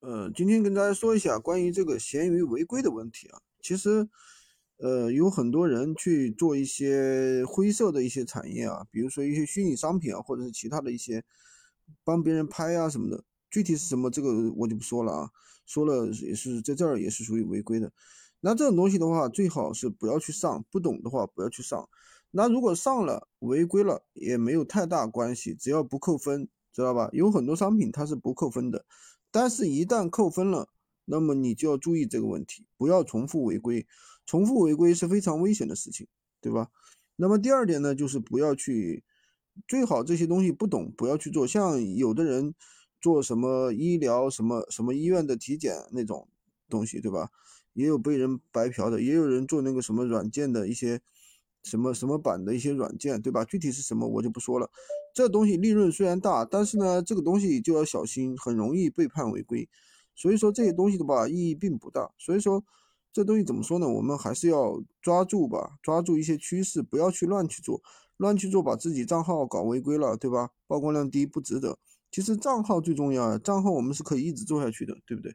呃，今天跟大家说一下关于这个闲鱼违规的问题啊。其实，呃，有很多人去做一些灰色的一些产业啊，比如说一些虚拟商品啊，或者是其他的一些帮别人拍啊什么的。具体是什么，这个我就不说了啊。说了也是在这儿也是属于违规的。那这种东西的话，最好是不要去上，不懂的话不要去上。那如果上了违规了，也没有太大关系，只要不扣分，知道吧？有很多商品它是不扣分的。但是，一旦扣分了，那么你就要注意这个问题，不要重复违规。重复违规是非常危险的事情，对吧？那么第二点呢，就是不要去，最好这些东西不懂，不要去做。像有的人做什么医疗、什么什么医院的体检那种东西，对吧？也有被人白嫖的，也有人做那个什么软件的一些。什么什么版的一些软件，对吧？具体是什么我就不说了。这东西利润虽然大，但是呢，这个东西就要小心，很容易被判违规。所以说这些东西的吧，意义并不大。所以说这东西怎么说呢？我们还是要抓住吧，抓住一些趋势，不要去乱去做，乱去做把自己账号搞违规了，对吧？曝光量低不值得。其实账号最重要，账号我们是可以一直做下去的，对不对？